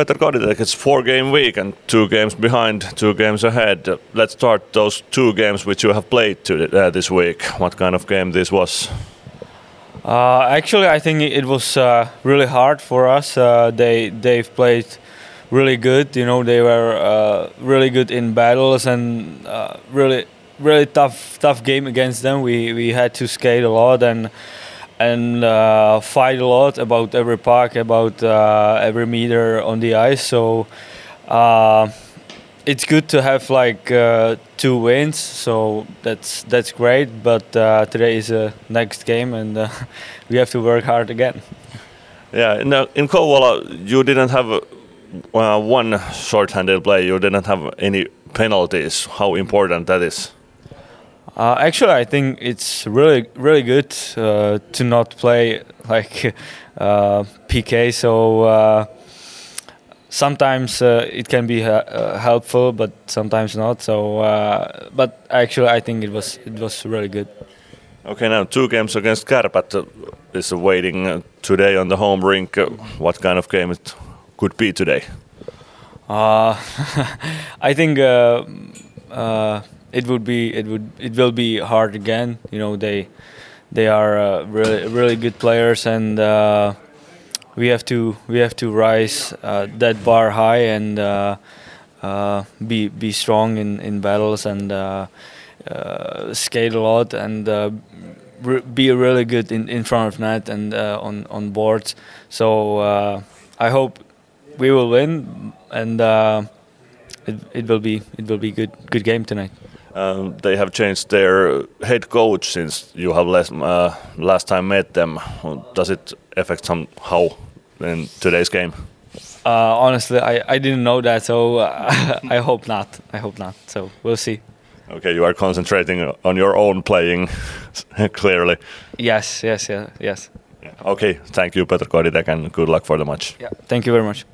Petr Kodýtek, it's four game week and two games behind, two games ahead. Uh, let's start those two games which you have played to, uh, this week. What kind of game this was? Uh, actually, I think it was uh, really hard for us. Uh, they they've played really good. You know, they were uh, really good in battles and really really tough tough game against them. We we had to skate a lot and and uh, fight a lot about every puck, about every meter on the ice. So it's good to have like uh, two wins, so that's that's great. But uh, today is a next game, and uh, we have to work hard again. Yeah, in, in Kouvola, you didn't have uh, one short-handed play. You didn't have any penalties. How important that is? Uh, actually, I think it's really really good uh, to not play like PK. So sometimes uh, it can be uh, helpful, but sometimes not. So, uh, but actually, I think it was it was really good. Okay, now two games against Kärpät uh, is waiting uh, today on the home rink. Uh, what kind of game it could be today? I think it would be it would it will be hard again. You know they they are really really good players and we have to we have to rise uh, that bar high and uh, uh, be be strong in, in battles and uh, uh, skate a lot and uh, be really good in, in front of net and on on boards. So I hope we will win and it, it will be it will be good good game tonight. Um, they have changed their head coach since you have last, uh, last time met them. Does it affect somehow in today's game? Uh, honestly, I, I didn't know that, so uh, I hope not. I hope not. So we'll see. Okay, you are concentrating on your own playing, clearly. Yes, yes, yeah, yes. Okay, thank you, Petr Kodýtek, and good luck for the match. Yeah, thank you very much.